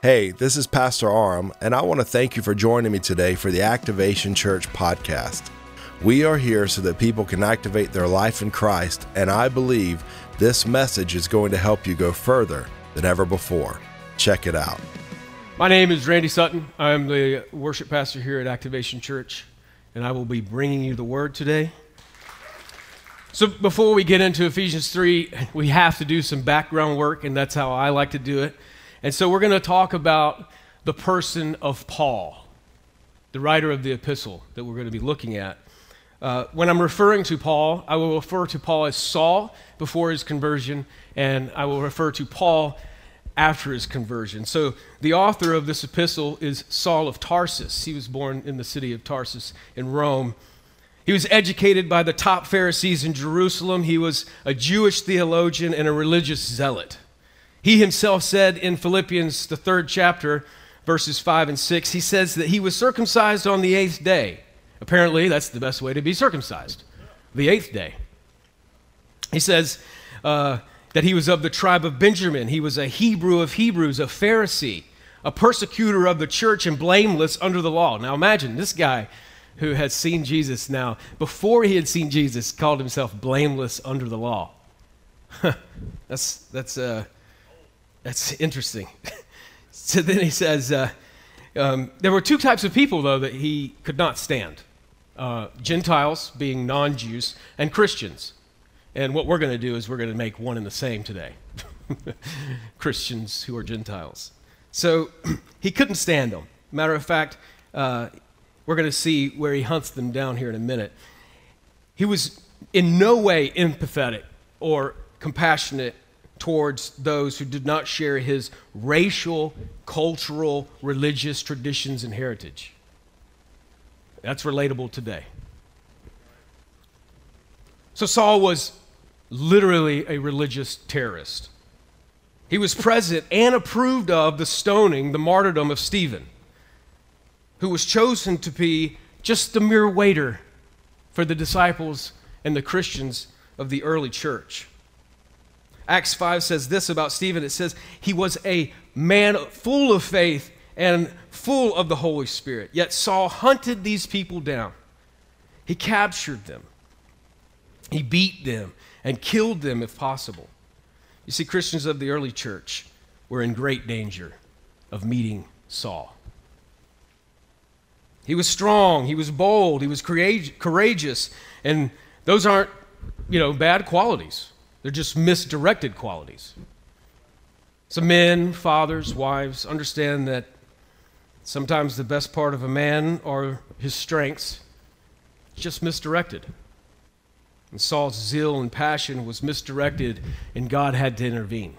Hey, this is Pastor Aram, and I want to thank you for joining me today for the Activation Church podcast. We are here so that people can activate their life in Christ, and I believe this message is going to help you go further than ever before. Check it out. My name is Randy Sutton. I'm the worship pastor here at Activation Church, and I will be bringing you the word today. So, before we get into Ephesians 3, we have to do some background work, and that's how I like to do it. And so, we're going to talk about the person of Paul, the writer of the epistle that we're going to be looking at. Uh, when I'm referring to Paul, I will refer to Paul as Saul before his conversion, and I will refer to Paul after his conversion. So, the author of this epistle is Saul of Tarsus. He was born in the city of Tarsus in Rome. He was educated by the top Pharisees in Jerusalem. He was a Jewish theologian and a religious zealot. He himself said in Philippians, the third chapter, verses 5 and 6, he says that he was circumcised on the eighth day. Apparently, that's the best way to be circumcised, the eighth day. He says, uh, that he was of the tribe of Benjamin. He was a Hebrew of Hebrews, a Pharisee, a persecutor of the church, and blameless under the law. Now imagine this guy who had seen Jesus now, before he had seen Jesus, called himself blameless under the law. that's, that's, uh, that's interesting. so then he says, uh, um, there were two types of people, though, that he could not stand uh, Gentiles, being non Jews, and Christians. And what we're going to do is we're going to make one and the same today Christians who are Gentiles. So he couldn't stand them. Matter of fact, uh, we're going to see where he hunts them down here in a minute. He was in no way empathetic or compassionate towards those who did not share his racial, cultural, religious traditions and heritage. That's relatable today. So Saul was literally a religious terrorist. He was present and approved of the stoning, the martyrdom of Stephen, who was chosen to be just the mere waiter for the disciples and the Christians of the early church. Acts 5 says this about Stephen it says, He was a man full of faith and full of the Holy Spirit. Yet Saul hunted these people down, he captured them, he beat them, and killed them if possible. You see, Christians of the early church were in great danger of meeting Saul. He was strong, he was bold, he was courageous, and those aren't, you know, bad qualities. They're just misdirected qualities. So, men, fathers, wives, understand that sometimes the best part of a man are his strengths, just misdirected. And Saul's zeal and passion was misdirected, and God had to intervene.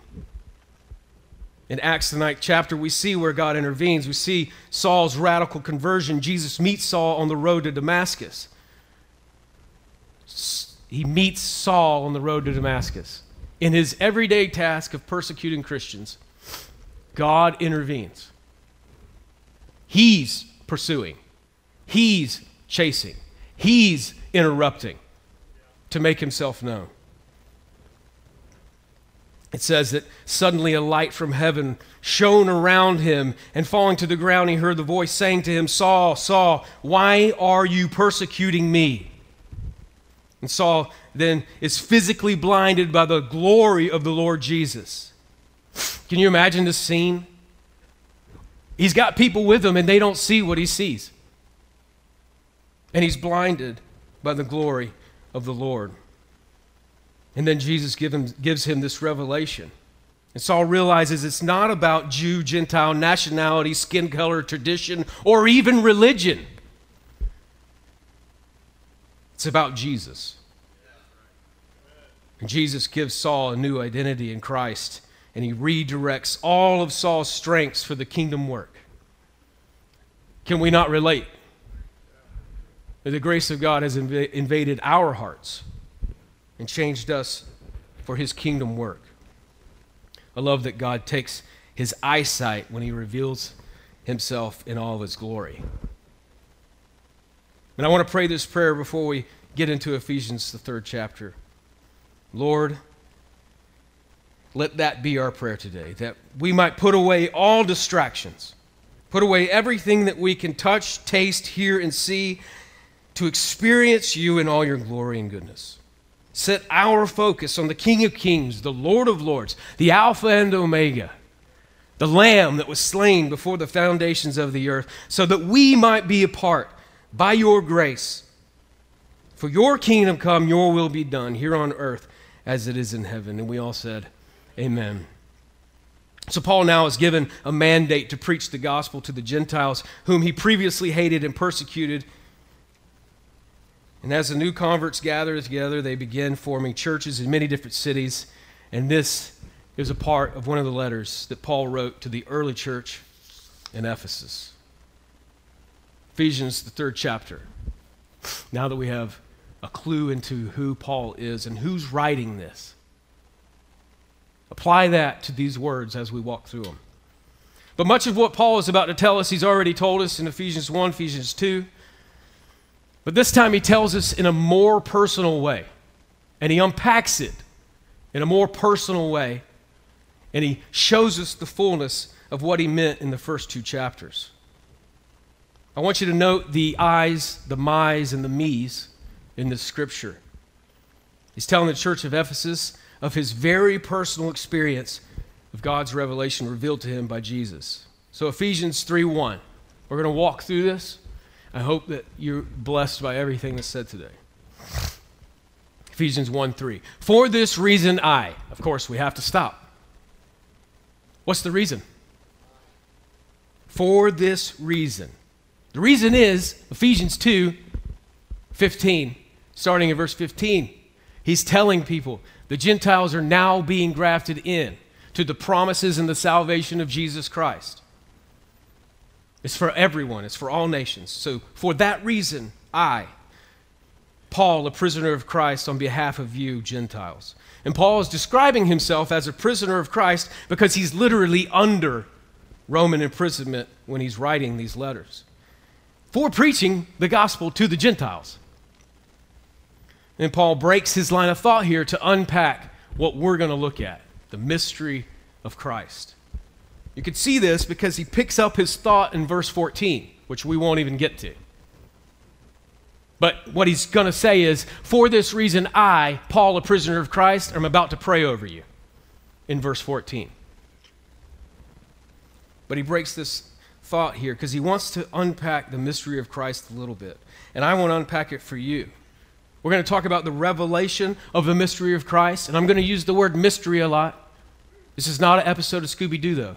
In Acts, the ninth chapter, we see where God intervenes. We see Saul's radical conversion. Jesus meets Saul on the road to Damascus. He meets Saul on the road to Damascus. In his everyday task of persecuting Christians, God intervenes. He's pursuing, He's chasing, He's interrupting to make himself known. It says that suddenly a light from heaven shone around him, and falling to the ground, he heard the voice saying to him, Saul, Saul, why are you persecuting me? And Saul then is physically blinded by the glory of the Lord Jesus. Can you imagine this scene? He's got people with him, and they don't see what he sees. And he's blinded by the glory of the Lord. And then Jesus give him, gives him this revelation. And Saul realizes it's not about Jew, Gentile, nationality, skin color, tradition, or even religion. It's about Jesus. And Jesus gives Saul a new identity in Christ, and he redirects all of Saul's strengths for the kingdom work. Can we not relate? the grace of God has inv- invaded our hearts and changed us for his kingdom work. I love that God takes his eyesight when he reveals himself in all of his glory. And I want to pray this prayer before we get into Ephesians, the third chapter. Lord, let that be our prayer today, that we might put away all distractions, put away everything that we can touch, taste, hear, and see to experience you in all your glory and goodness. Set our focus on the King of Kings, the Lord of Lords, the Alpha and Omega, the Lamb that was slain before the foundations of the earth, so that we might be a part by your grace. For your kingdom come, your will be done here on earth as it is in heaven. And we all said, Amen. So, Paul now is given a mandate to preach the gospel to the Gentiles, whom he previously hated and persecuted. And as the new converts gather together, they begin forming churches in many different cities. And this is a part of one of the letters that Paul wrote to the early church in Ephesus. Ephesians, the third chapter. Now that we have a clue into who Paul is and who's writing this, apply that to these words as we walk through them. But much of what Paul is about to tell us, he's already told us in Ephesians 1, Ephesians 2. But this time he tells us in a more personal way. And he unpacks it in a more personal way. And he shows us the fullness of what he meant in the first two chapters. I want you to note the I's, the my's, and the me's in this scripture. He's telling the church of Ephesus of his very personal experience of God's revelation revealed to him by Jesus. So Ephesians 3:1. We're going to walk through this. I hope that you're blessed by everything that's said today. Ephesians 1 3. For this reason, I. Of course, we have to stop. What's the reason? For this reason. The reason is Ephesians 2 15, starting in verse 15. He's telling people the Gentiles are now being grafted in to the promises and the salvation of Jesus Christ. It's for everyone, it's for all nations. So, for that reason, I, Paul, a prisoner of Christ, on behalf of you, Gentiles. And Paul is describing himself as a prisoner of Christ because he's literally under Roman imprisonment when he's writing these letters for preaching the gospel to the Gentiles. And Paul breaks his line of thought here to unpack what we're going to look at the mystery of Christ. You can see this because he picks up his thought in verse 14, which we won't even get to. But what he's going to say is, For this reason, I, Paul, a prisoner of Christ, am about to pray over you, in verse 14. But he breaks this thought here because he wants to unpack the mystery of Christ a little bit. And I want to unpack it for you. We're going to talk about the revelation of the mystery of Christ, and I'm going to use the word mystery a lot. This is not an episode of Scooby Doo, though.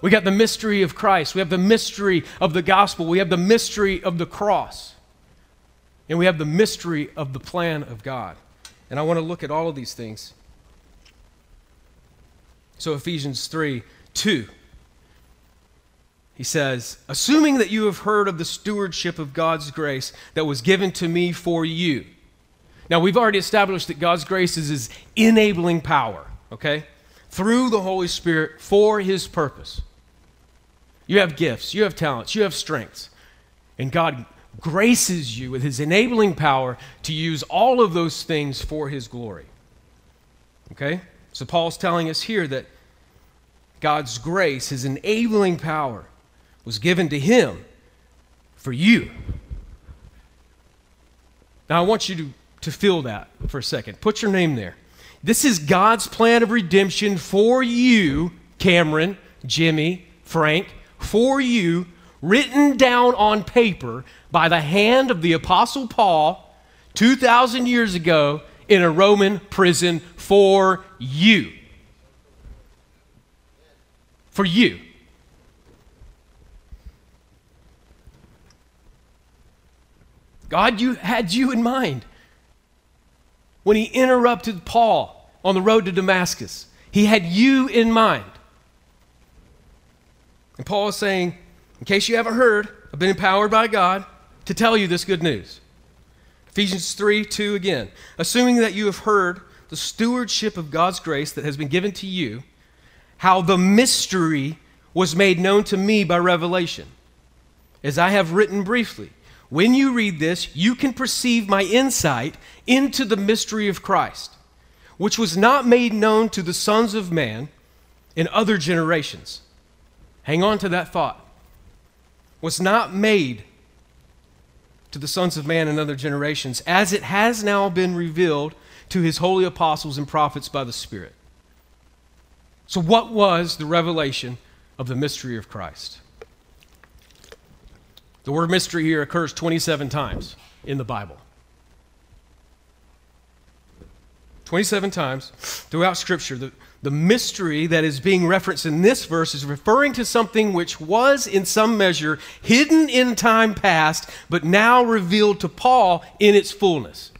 We got the mystery of Christ. We have the mystery of the gospel. We have the mystery of the cross. And we have the mystery of the plan of God. And I want to look at all of these things. So, Ephesians 3 2. He says, Assuming that you have heard of the stewardship of God's grace that was given to me for you. Now, we've already established that God's grace is his enabling power, okay? Through the Holy Spirit for his purpose. You have gifts, you have talents, you have strengths. And God graces you with his enabling power to use all of those things for his glory. Okay? So Paul's telling us here that God's grace, his enabling power, was given to him for you. Now I want you to, to feel that for a second. Put your name there. This is God's plan of redemption for you, Cameron, Jimmy, Frank, for you, written down on paper by the hand of the Apostle Paul 2,000 years ago in a Roman prison for you. For you. God you, had you in mind when he interrupted Paul on the road to Damascus. He had you in mind. And Paul is saying, in case you haven't heard, I've been empowered by God to tell you this good news. Ephesians 3 2 again. Assuming that you have heard the stewardship of God's grace that has been given to you, how the mystery was made known to me by revelation. As I have written briefly, when you read this, you can perceive my insight into the mystery of Christ, which was not made known to the sons of man in other generations. Hang on to that thought. Was not made to the sons of man in other generations, as it has now been revealed to his holy apostles and prophets by the Spirit. So, what was the revelation of the mystery of Christ? The word mystery here occurs 27 times in the Bible. 27 times throughout Scripture. The, the mystery that is being referenced in this verse is referring to something which was, in some measure, hidden in time past, but now revealed to Paul in its fullness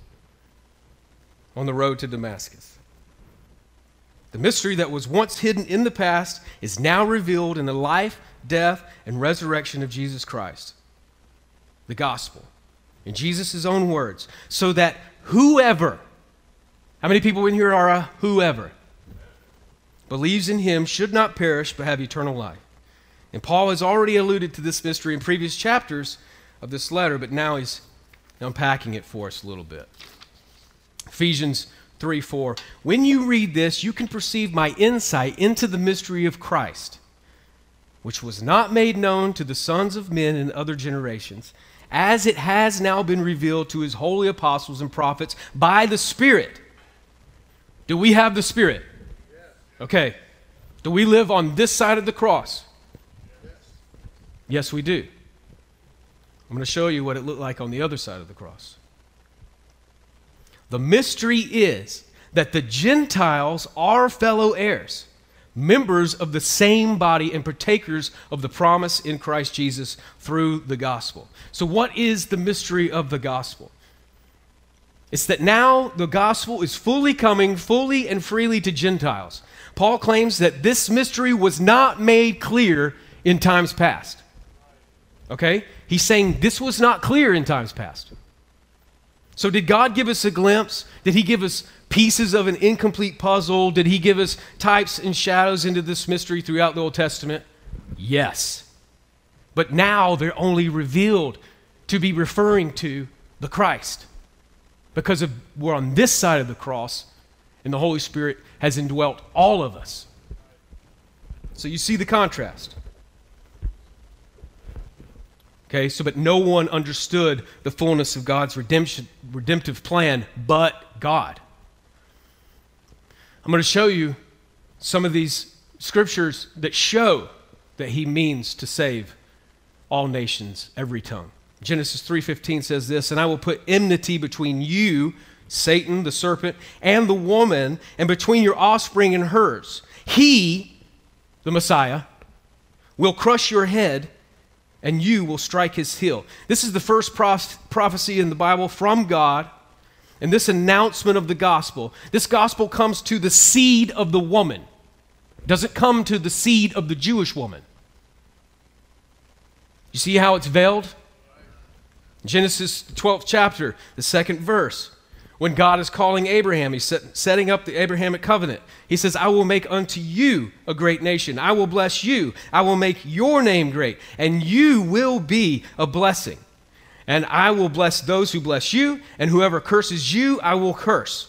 on the road to Damascus. The mystery that was once hidden in the past is now revealed in the life, death, and resurrection of Jesus Christ. The gospel, in Jesus' own words, so that whoever, how many people in here are a whoever, believes in him should not perish but have eternal life. And Paul has already alluded to this mystery in previous chapters of this letter, but now he's unpacking it for us a little bit. Ephesians 3 4. When you read this, you can perceive my insight into the mystery of Christ, which was not made known to the sons of men in other generations, as it has now been revealed to his holy apostles and prophets by the Spirit. Do we have the Spirit? Okay. Do we live on this side of the cross? Yes, we do. I'm going to show you what it looked like on the other side of the cross. The mystery is that the Gentiles are fellow heirs, members of the same body, and partakers of the promise in Christ Jesus through the gospel. So, what is the mystery of the gospel? It's that now the gospel is fully coming, fully and freely to Gentiles. Paul claims that this mystery was not made clear in times past. Okay? He's saying this was not clear in times past. So, did God give us a glimpse? Did He give us pieces of an incomplete puzzle? Did He give us types and shadows into this mystery throughout the Old Testament? Yes. But now they're only revealed to be referring to the Christ. Because of, we're on this side of the cross, and the Holy Spirit has indwelt all of us. So you see the contrast. Okay, so but no one understood the fullness of God's redemption, redemptive plan but God. I'm going to show you some of these scriptures that show that he means to save all nations, every tongue. Genesis 3:15 says this, "And I will put enmity between you, Satan, the serpent, and the woman, and between your offspring and hers. He, the Messiah, will crush your head, and you will strike his heel. This is the first proph- prophecy in the Bible from God. And this announcement of the gospel, this gospel comes to the seed of the woman. It doesn't come to the seed of the Jewish woman. You see how it's veiled? Genesis 12th chapter, the second verse. When God is calling Abraham, he's set, setting up the Abrahamic covenant. He says, I will make unto you a great nation. I will bless you. I will make your name great, and you will be a blessing. And I will bless those who bless you, and whoever curses you, I will curse.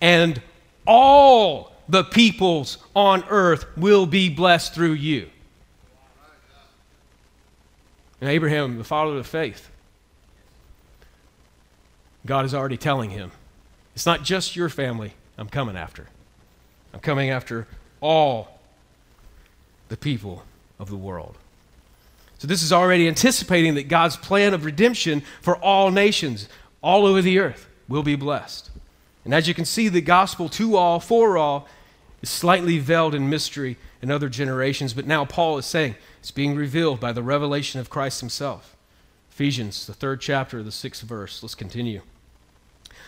And all the peoples on earth will be blessed through you. And Abraham, the father of faith, God is already telling him, it's not just your family I'm coming after. I'm coming after all the people of the world. So, this is already anticipating that God's plan of redemption for all nations, all over the earth, will be blessed. And as you can see, the gospel to all, for all, is slightly veiled in mystery in other generations, but now Paul is saying it's being revealed by the revelation of Christ himself. Ephesians, the third chapter, the sixth verse. Let's continue.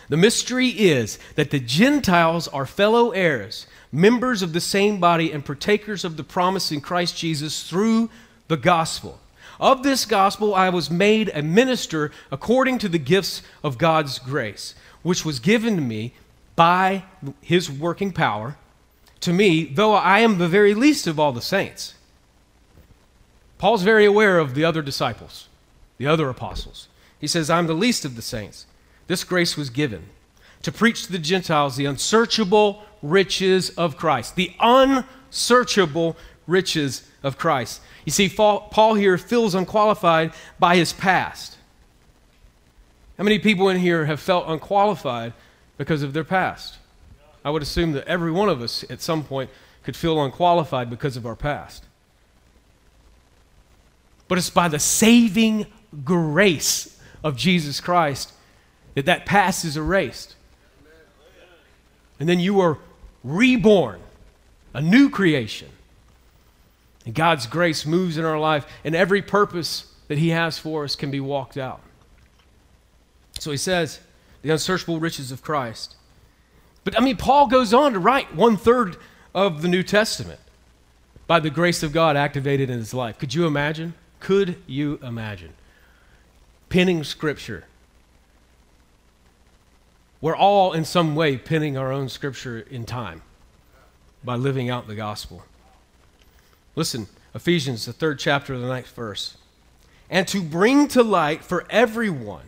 The mystery is that the Gentiles are fellow heirs, members of the same body, and partakers of the promise in Christ Jesus through the gospel. Of this gospel I was made a minister according to the gifts of God's grace, which was given to me by his working power. To me, though I am the very least of all the saints. Paul's very aware of the other disciples, the other apostles. He says, I'm the least of the saints. This grace was given to preach to the Gentiles the unsearchable riches of Christ. The unsearchable riches of Christ. You see, Paul here feels unqualified by his past. How many people in here have felt unqualified because of their past? I would assume that every one of us at some point could feel unqualified because of our past. But it's by the saving grace of Jesus Christ that that past is erased. And then you are reborn, a new creation. And God's grace moves in our life, and every purpose that He has for us can be walked out. So he says, the unsearchable riches of Christ. But I mean, Paul goes on to write one third of the New Testament by the grace of God activated in his life. Could you imagine? Could you imagine? Penning scripture. We're all in some way penning our own scripture in time by living out the gospel. Listen, Ephesians, the third chapter the ninth verse. And to bring to light for everyone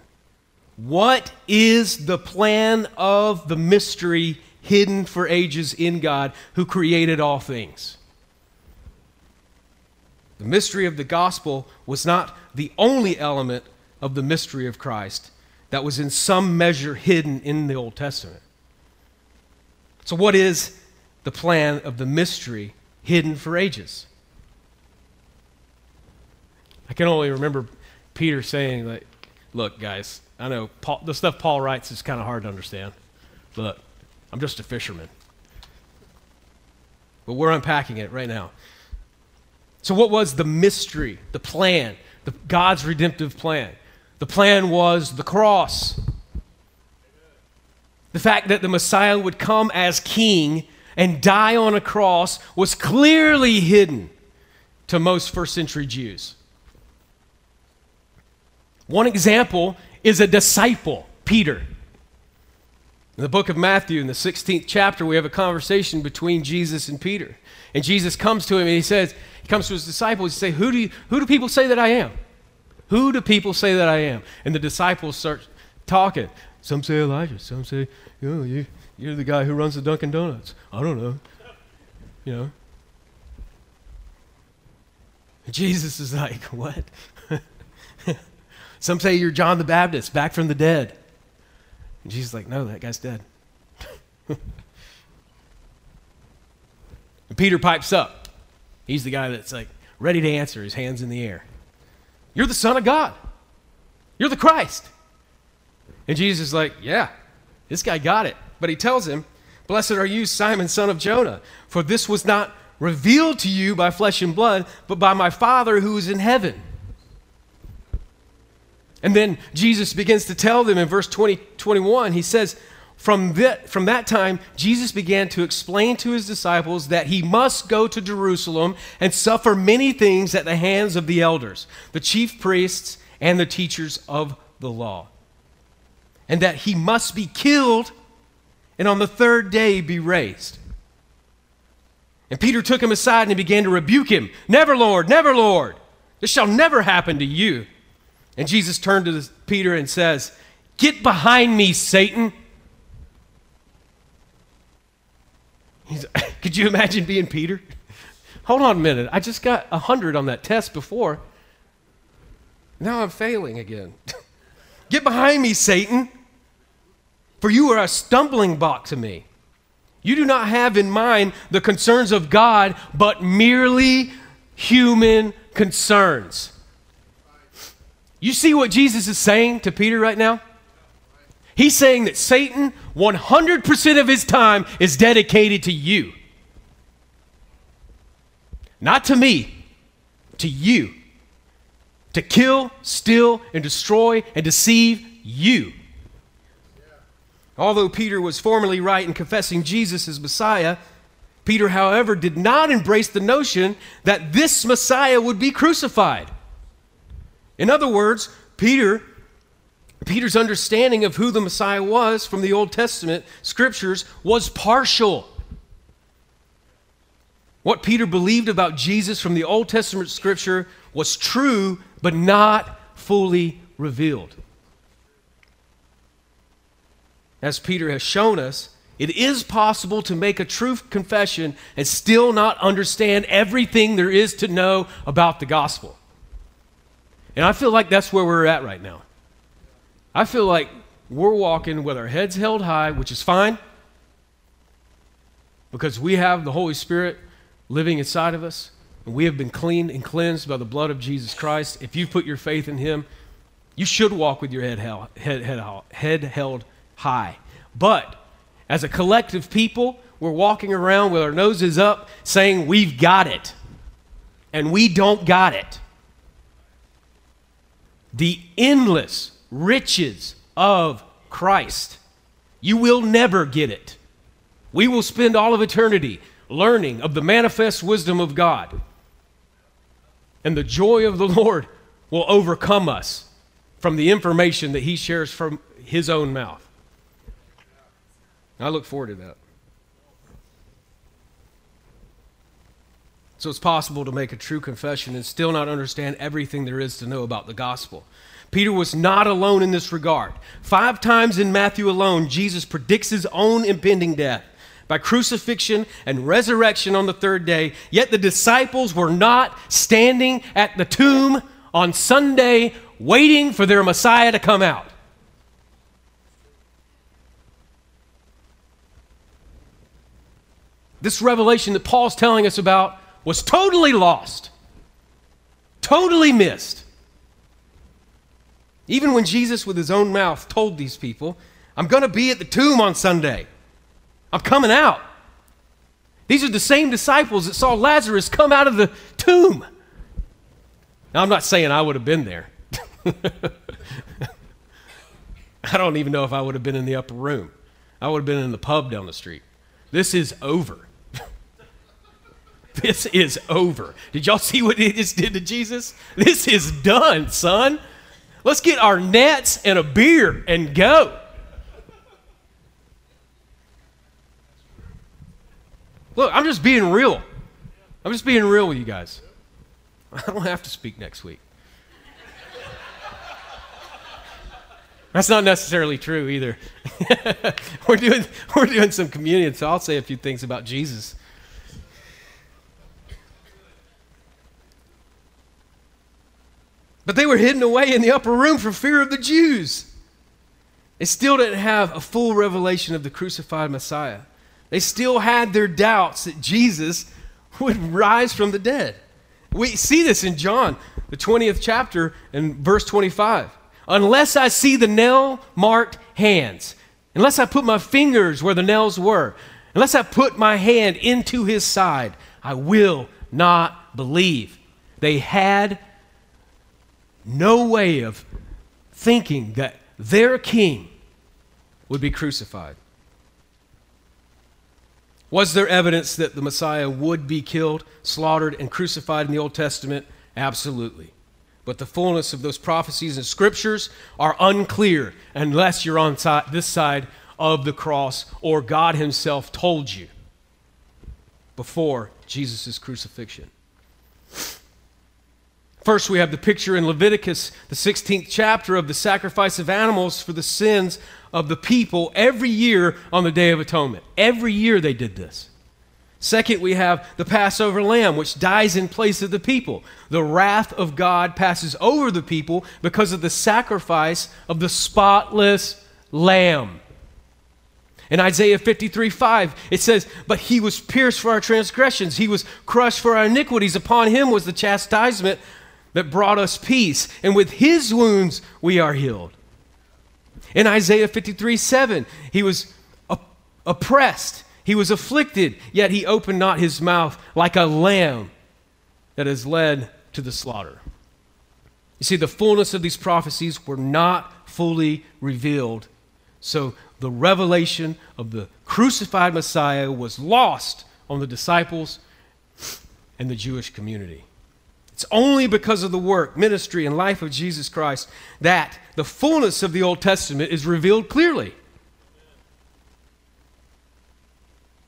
what is the plan of the mystery hidden for ages in God who created all things? The mystery of the gospel was not the only element of the mystery of Christ that was in some measure hidden in the Old Testament. So, what is the plan of the mystery hidden for ages? I can only remember Peter saying, like, look, guys, I know Paul, the stuff Paul writes is kind of hard to understand. Look, I'm just a fisherman. But we're unpacking it right now. So, what was the mystery, the plan, the, God's redemptive plan? The plan was the cross. The fact that the Messiah would come as king and die on a cross was clearly hidden to most first century Jews. One example is a disciple, Peter. In the book of Matthew, in the 16th chapter, we have a conversation between Jesus and Peter. And Jesus comes to him and he says, he comes to his disciples, and says, who do, you, who do people say that I am? Who do people say that I am? And the disciples start talking. Some say Elijah. Some say, know, you, you're the guy who runs the Dunkin' Donuts. I don't know. You know. Jesus is like, what? Some say you're John the Baptist, back from the dead. And Jesus is like, no, that guy's dead. and Peter pipes up. He's the guy that's like ready to answer, his hands in the air. You're the Son of God. You're the Christ. And Jesus is like, yeah, this guy got it. But he tells him, Blessed are you, Simon, son of Jonah, for this was not revealed to you by flesh and blood, but by my Father who is in heaven. And then Jesus begins to tell them in verse 20, 21, he says, from that, from that time, Jesus began to explain to his disciples that he must go to Jerusalem and suffer many things at the hands of the elders, the chief priests, and the teachers of the law. And that he must be killed and on the third day be raised. And Peter took him aside and he began to rebuke him Never, Lord, never, Lord. This shall never happen to you. And Jesus turned to Peter and says, Get behind me, Satan. He's, could you imagine being Peter? Hold on a minute. I just got 100 on that test before. Now I'm failing again. Get behind me, Satan, for you are a stumbling block to me. You do not have in mind the concerns of God, but merely human concerns. You see what Jesus is saying to Peter right now? He's saying that Satan, 100% of his time, is dedicated to you. Not to me, to you. To kill, steal, and destroy and deceive you. Although Peter was formerly right in confessing Jesus as Messiah, Peter, however, did not embrace the notion that this Messiah would be crucified. In other words, Peter Peter's understanding of who the Messiah was from the Old Testament scriptures was partial. What Peter believed about Jesus from the Old Testament scripture was true, but not fully revealed. as Peter has shown us, it is possible to make a true confession and still not understand everything there is to know about the gospel. And I feel like that's where we're at right now. I feel like we're walking with our heads held high, which is fine because we have the Holy Spirit living inside of us. And we have been cleaned and cleansed by the blood of Jesus Christ. If you've put your faith in Him, you should walk with your head held, head, head, head held high. But as a collective people, we're walking around with our noses up saying, We've got it. And we don't got it. The endless riches of Christ. You will never get it. We will spend all of eternity learning of the manifest wisdom of God. And the joy of the Lord will overcome us from the information that He shares from His own mouth. I look forward to that. So it's possible to make a true confession and still not understand everything there is to know about the gospel. Peter was not alone in this regard. Five times in Matthew alone, Jesus predicts his own impending death by crucifixion and resurrection on the third day. Yet the disciples were not standing at the tomb on Sunday waiting for their Messiah to come out. This revelation that Paul's telling us about was totally lost, totally missed. Even when Jesus, with his own mouth, told these people, I'm going to be at the tomb on Sunday, I'm coming out. These are the same disciples that saw Lazarus come out of the tomb. Now, I'm not saying I would have been there. I don't even know if I would have been in the upper room. I would have been in the pub down the street. This is over. This is over. Did y'all see what it just did to Jesus? This is done, son. Let's get our nets and a beer and go. Look, I'm just being real. I'm just being real with you guys. I don't have to speak next week. That's not necessarily true either. we're, doing, we're doing some communion, so I'll say a few things about Jesus. But they were hidden away in the upper room for fear of the Jews. They still didn't have a full revelation of the crucified Messiah. They still had their doubts that Jesus would rise from the dead. We see this in John, the 20th chapter, and verse 25. Unless I see the nail marked hands, unless I put my fingers where the nails were, unless I put my hand into his side, I will not believe. They had no way of thinking that their king would be crucified. Was there evidence that the Messiah would be killed, slaughtered, and crucified in the Old Testament? Absolutely. But the fullness of those prophecies and scriptures are unclear unless you're on this side of the cross or God Himself told you before Jesus' crucifixion. First, we have the picture in Leviticus, the 16th chapter, of the sacrifice of animals for the sins of the people every year on the Day of Atonement. Every year they did this. Second, we have the Passover lamb, which dies in place of the people. The wrath of God passes over the people because of the sacrifice of the spotless lamb. In Isaiah 53 5, it says, But he was pierced for our transgressions, he was crushed for our iniquities. Upon him was the chastisement that brought us peace, and with his wounds we are healed. In Isaiah 53 7, he was oppressed, he was afflicted, yet he opened not his mouth like a lamb that is led to the slaughter. You see, the fullness of these prophecies were not fully revealed. So the revelation of the crucified Messiah was lost on the disciples and the Jewish community. It's only because of the work, ministry, and life of Jesus Christ that the fullness of the Old Testament is revealed clearly.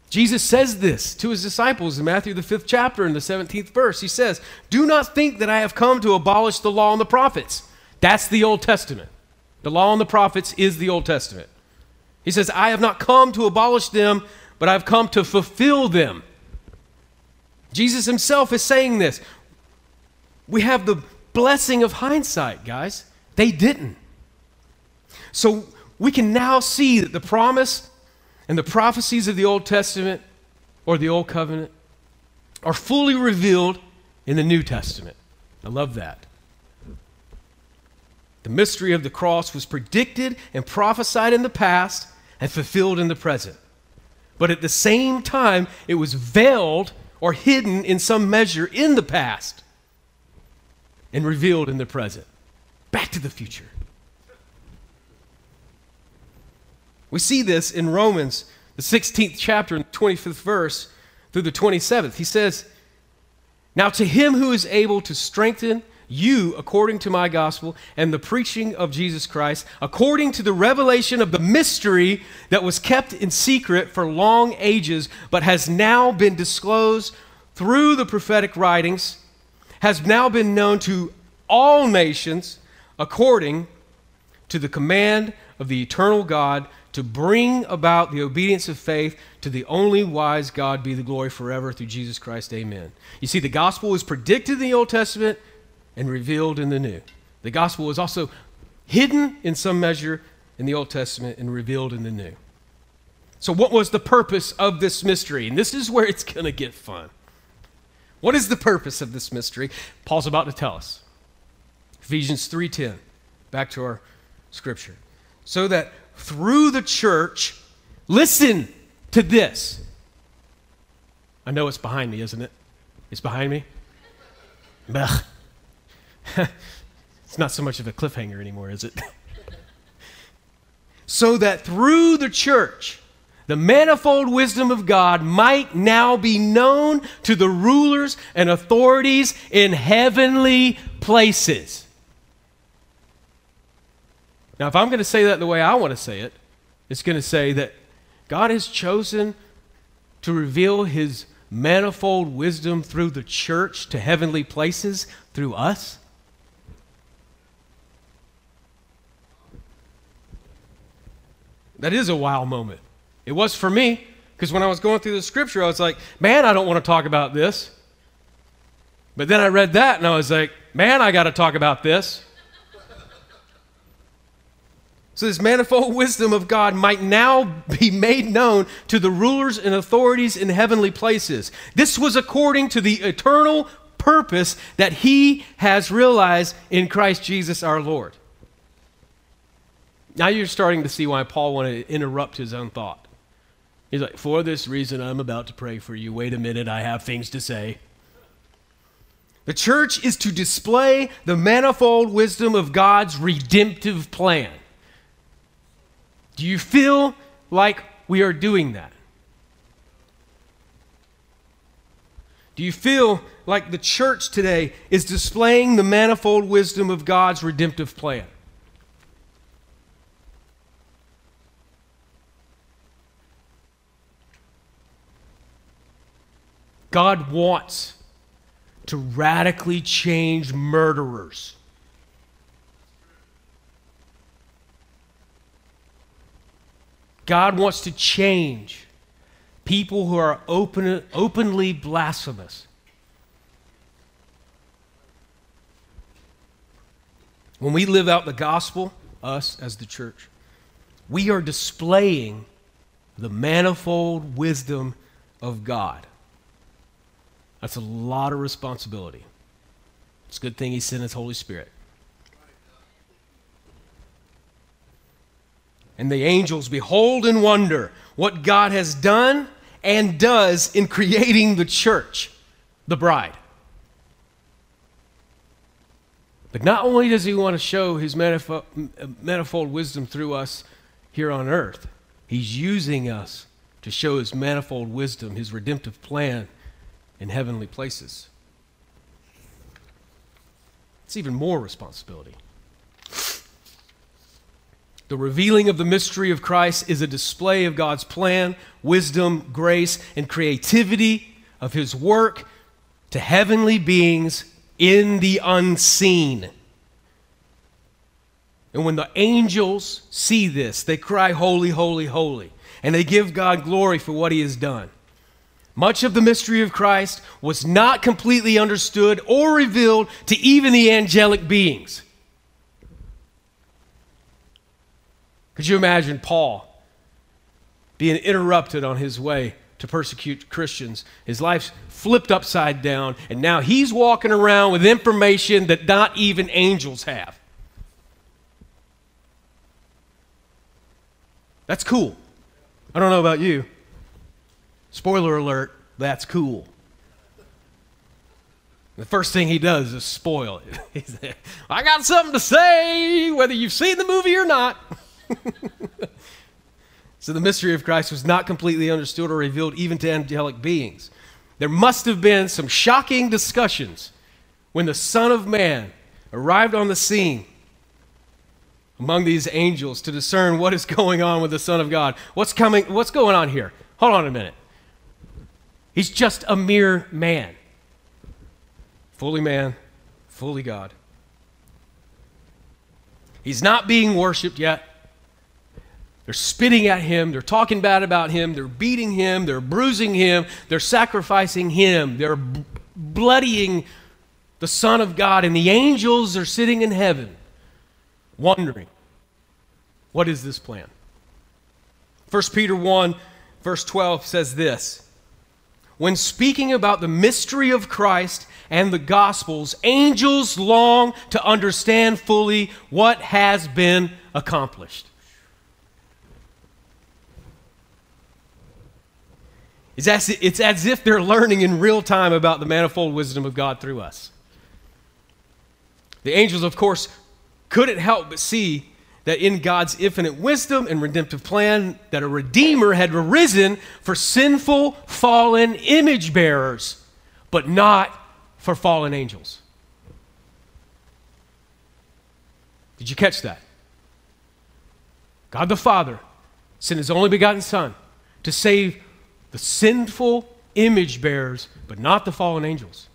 Jesus says this to his disciples in Matthew, the fifth chapter, in the 17th verse. He says, Do not think that I have come to abolish the law and the prophets. That's the Old Testament. The law and the prophets is the Old Testament. He says, I have not come to abolish them, but I've come to fulfill them. Jesus himself is saying this. We have the blessing of hindsight, guys. They didn't. So we can now see that the promise and the prophecies of the Old Testament or the Old Covenant are fully revealed in the New Testament. I love that. The mystery of the cross was predicted and prophesied in the past and fulfilled in the present. But at the same time, it was veiled or hidden in some measure in the past and revealed in the present. Back to the future. We see this in Romans, the 16th chapter, and 25th verse through the 27th. He says, Now to him who is able to strengthen you according to my gospel and the preaching of Jesus Christ, according to the revelation of the mystery that was kept in secret for long ages, but has now been disclosed through the prophetic writings, has now been known to all nations according to the command of the eternal God to bring about the obedience of faith to the only wise God be the glory forever through Jesus Christ. Amen. You see, the gospel was predicted in the Old Testament and revealed in the New. The gospel was also hidden in some measure in the Old Testament and revealed in the New. So, what was the purpose of this mystery? And this is where it's going to get fun. What is the purpose of this mystery? Paul's about to tell us. Ephesians 3:10. Back to our scripture. So that through the church, listen to this. I know it's behind me, isn't it? It's behind me. it's not so much of a cliffhanger anymore, is it? so that through the church, the manifold wisdom of God might now be known to the rulers and authorities in heavenly places. Now, if I'm going to say that the way I want to say it, it's going to say that God has chosen to reveal his manifold wisdom through the church to heavenly places through us. That is a wow moment. It was for me, because when I was going through the scripture, I was like, man, I don't want to talk about this. But then I read that and I was like, man, I got to talk about this. So, this manifold wisdom of God might now be made known to the rulers and authorities in heavenly places. This was according to the eternal purpose that He has realized in Christ Jesus our Lord. Now you're starting to see why Paul wanted to interrupt his own thought. He's like, For this reason, I'm about to pray for you. Wait a minute, I have things to say. The church is to display the manifold wisdom of God's redemptive plan. Do you feel like we are doing that? Do you feel like the church today is displaying the manifold wisdom of God's redemptive plan? God wants to radically change murderers. God wants to change people who are open, openly blasphemous. When we live out the gospel, us as the church, we are displaying the manifold wisdom of God. That's a lot of responsibility. It's a good thing He sent His Holy Spirit. And the angels behold and wonder what God has done and does in creating the church, the bride. But not only does he want to show his manifold, manifold, wisdom through us here on earth, he's using us to show his manifold wisdom, his redemptive plan in heavenly places. It's even more responsibility. The revealing of the mystery of Christ is a display of God's plan, wisdom, grace, and creativity of his work to heavenly beings in the unseen. And when the angels see this, they cry, Holy, holy, holy. And they give God glory for what he has done. Much of the mystery of Christ was not completely understood or revealed to even the angelic beings. Could you imagine Paul being interrupted on his way to persecute Christians? His life's flipped upside down, and now he's walking around with information that not even angels have. That's cool. I don't know about you. Spoiler alert, that's cool. The first thing he does is spoil it. I got something to say, whether you've seen the movie or not. so the mystery of Christ was not completely understood or revealed even to angelic beings. There must have been some shocking discussions when the Son of Man arrived on the scene among these angels to discern what is going on with the Son of God. What's coming? What's going on here? Hold on a minute. He's just a mere man. Fully man, fully God. He's not being worshiped yet. They're spitting at him. They're talking bad about him. They're beating him. They're bruising him. They're sacrificing him. They're b- bloodying the Son of God. And the angels are sitting in heaven wondering, what is this plan? 1 Peter 1, verse 12 says this When speaking about the mystery of Christ and the Gospels, angels long to understand fully what has been accomplished. It's as, it's as if they're learning in real time about the manifold wisdom of God through us. The angels, of course, couldn't help but see that in God's infinite wisdom and redemptive plan that a redeemer had arisen for sinful fallen image bearers but not for fallen angels. Did you catch that? God the Father sent his only begotten Son to save the sinful image bearers, but not the fallen angels.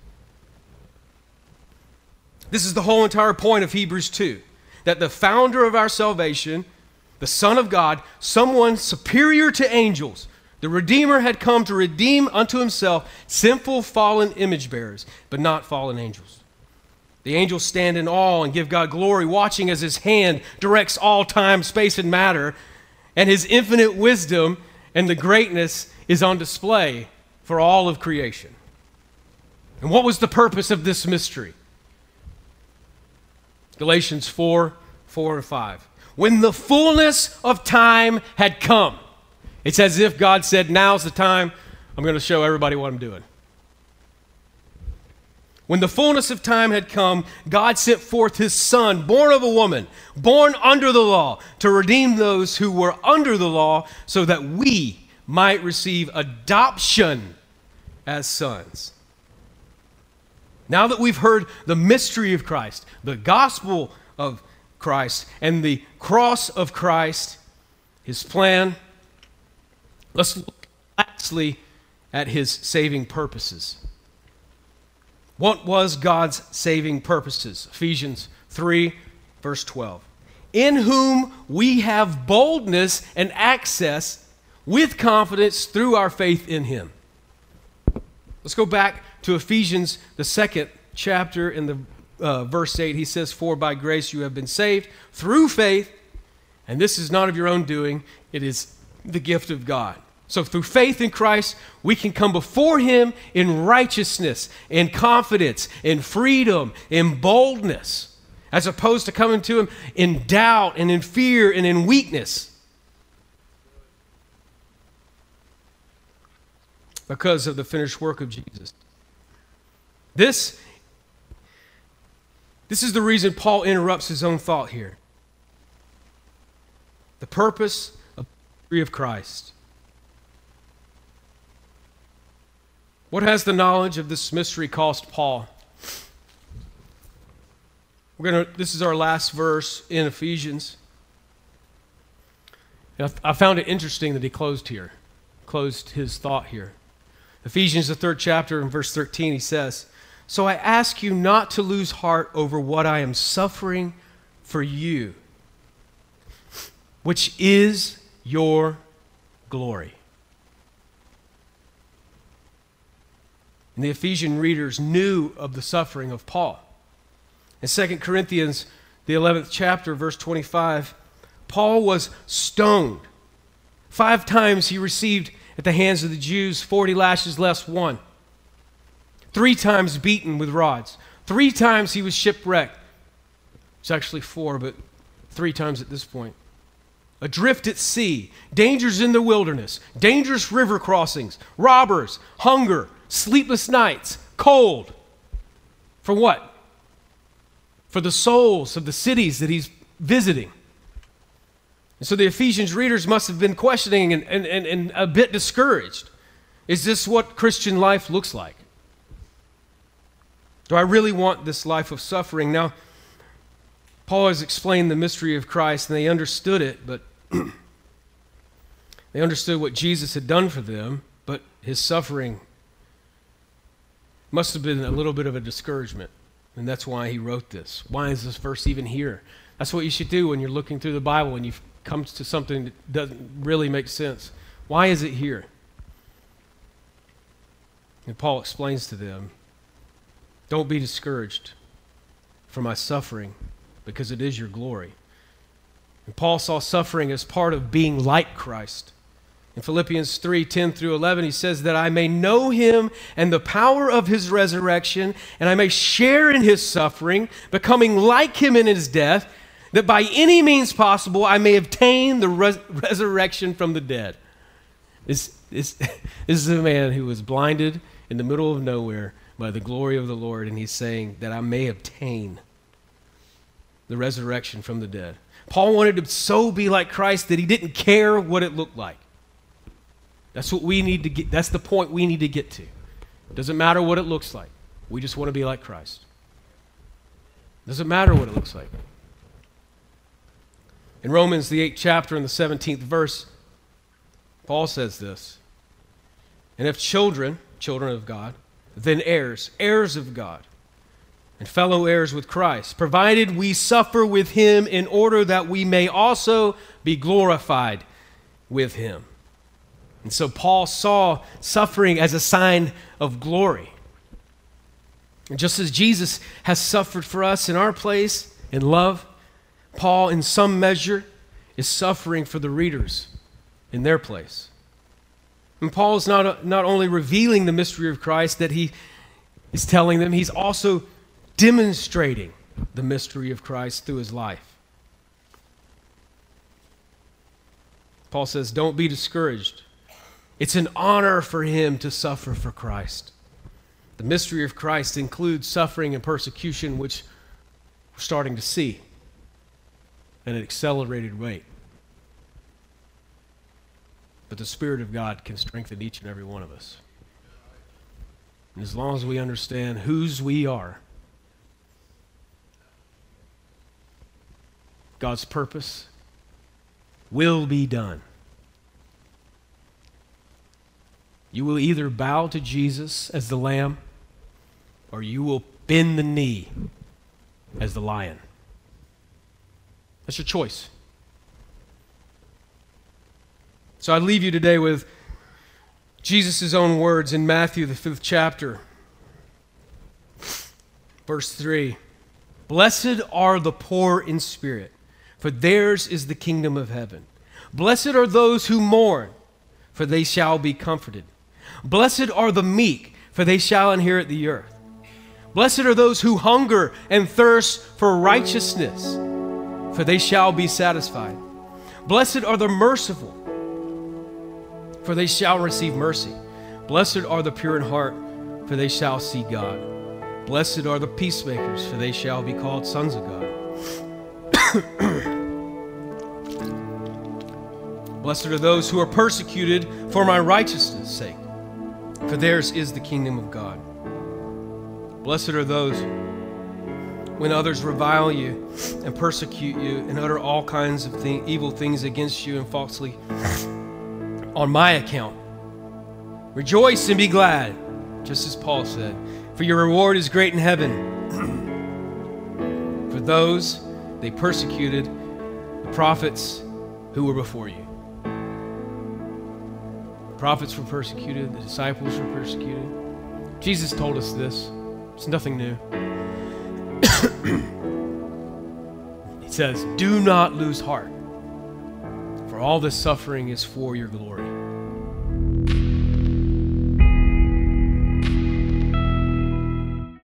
This is the whole entire point of Hebrews 2 that the founder of our salvation, the Son of God, someone superior to angels, the Redeemer had come to redeem unto himself sinful fallen image bearers, but not fallen angels. The angels stand in awe and give God glory, watching as his hand directs all time, space, and matter, and his infinite wisdom and the greatness is on display for all of creation. And what was the purpose of this mystery? Galatians 4 4 and 5. When the fullness of time had come, it's as if God said, Now's the time. I'm going to show everybody what I'm doing. When the fullness of time had come, God sent forth his Son, born of a woman, born under the law, to redeem those who were under the law, so that we might receive adoption as sons. Now that we've heard the mystery of Christ, the gospel of Christ, and the cross of Christ, his plan, let's look lastly at his saving purposes. What was God's saving purposes? Ephesians 3, verse 12. In whom we have boldness and access with confidence through our faith in him. Let's go back to Ephesians, the second chapter, in the uh, verse 8. He says, For by grace you have been saved through faith, and this is not of your own doing, it is the gift of God. So, through faith in Christ, we can come before Him in righteousness, in confidence, in freedom, in boldness, as opposed to coming to Him in doubt and in fear and in weakness. because of the finished work of Jesus. This, this is the reason Paul interrupts his own thought here. The purpose of the of Christ. What has the knowledge of this mystery cost Paul? We're gonna, this is our last verse in Ephesians. I found it interesting that he closed here, closed his thought here. Ephesians, the third chapter, in verse 13, he says, So I ask you not to lose heart over what I am suffering for you which is your glory. And the Ephesian readers knew of the suffering of Paul. In 2 Corinthians, the 11th chapter, verse 25, Paul was stoned. Five times he received at the hands of the Jews 40 lashes less one. Three times beaten with rods. Three times he was shipwrecked. It's actually four, but three times at this point. Adrift at sea, dangers in the wilderness, dangerous river crossings, robbers, hunger, sleepless nights, cold. For what? For the souls of the cities that he's visiting. And so the Ephesians readers must have been questioning and, and, and, and a bit discouraged. Is this what Christian life looks like? Do I really want this life of suffering? Now, Paul has explained the mystery of Christ and they understood it, but they understood what Jesus had done for them, but his suffering must have been a little bit of a discouragement. And that's why he wrote this. Why is this verse even here? That's what you should do when you're looking through the Bible and you've come to something that doesn't really make sense. Why is it here? And Paul explains to them don't be discouraged for my suffering because it is your glory. And Paul saw suffering as part of being like Christ. In Philippians 3 10 through 11, he says, That I may know him and the power of his resurrection, and I may share in his suffering, becoming like him in his death, that by any means possible I may obtain the res- resurrection from the dead. This, this, this is a man who was blinded in the middle of nowhere by the glory of the Lord, and he's saying that I may obtain the resurrection from the dead. Paul wanted to so be like Christ that he didn't care what it looked like. That's what we need to get. That's the point we need to get to. It doesn't matter what it looks like. We just want to be like Christ. Doesn't matter what it looks like. In Romans, the 8th chapter and the 17th verse, Paul says this And if children, children of God, then heirs, heirs of God, and fellow heirs with Christ, provided we suffer with him in order that we may also be glorified with him. And so Paul saw suffering as a sign of glory. And just as Jesus has suffered for us in our place in love, Paul, in some measure, is suffering for the readers in their place. And Paul is not, not only revealing the mystery of Christ that he is telling them, he's also demonstrating the mystery of Christ through his life. Paul says, Don't be discouraged. It's an honor for him to suffer for Christ. The mystery of Christ includes suffering and persecution, which we're starting to see at an accelerated rate. But the Spirit of God can strengthen each and every one of us. And as long as we understand whose we are, God's purpose will be done. You will either bow to Jesus as the lamb or you will bend the knee as the lion. That's your choice. So I leave you today with Jesus' own words in Matthew, the fifth chapter, verse 3 Blessed are the poor in spirit, for theirs is the kingdom of heaven. Blessed are those who mourn, for they shall be comforted. Blessed are the meek, for they shall inherit the earth. Blessed are those who hunger and thirst for righteousness, for they shall be satisfied. Blessed are the merciful, for they shall receive mercy. Blessed are the pure in heart, for they shall see God. Blessed are the peacemakers, for they shall be called sons of God. Blessed are those who are persecuted for my righteousness' sake for theirs is the kingdom of God. Blessed are those when others revile you and persecute you and utter all kinds of evil things against you and falsely on my account. Rejoice and be glad, just as Paul said, for your reward is great in heaven. for those they persecuted, the prophets who were before you. The prophets were persecuted, the disciples were persecuted. Jesus told us this. It's nothing new. he says, Do not lose heart, all this suffering is for your glory.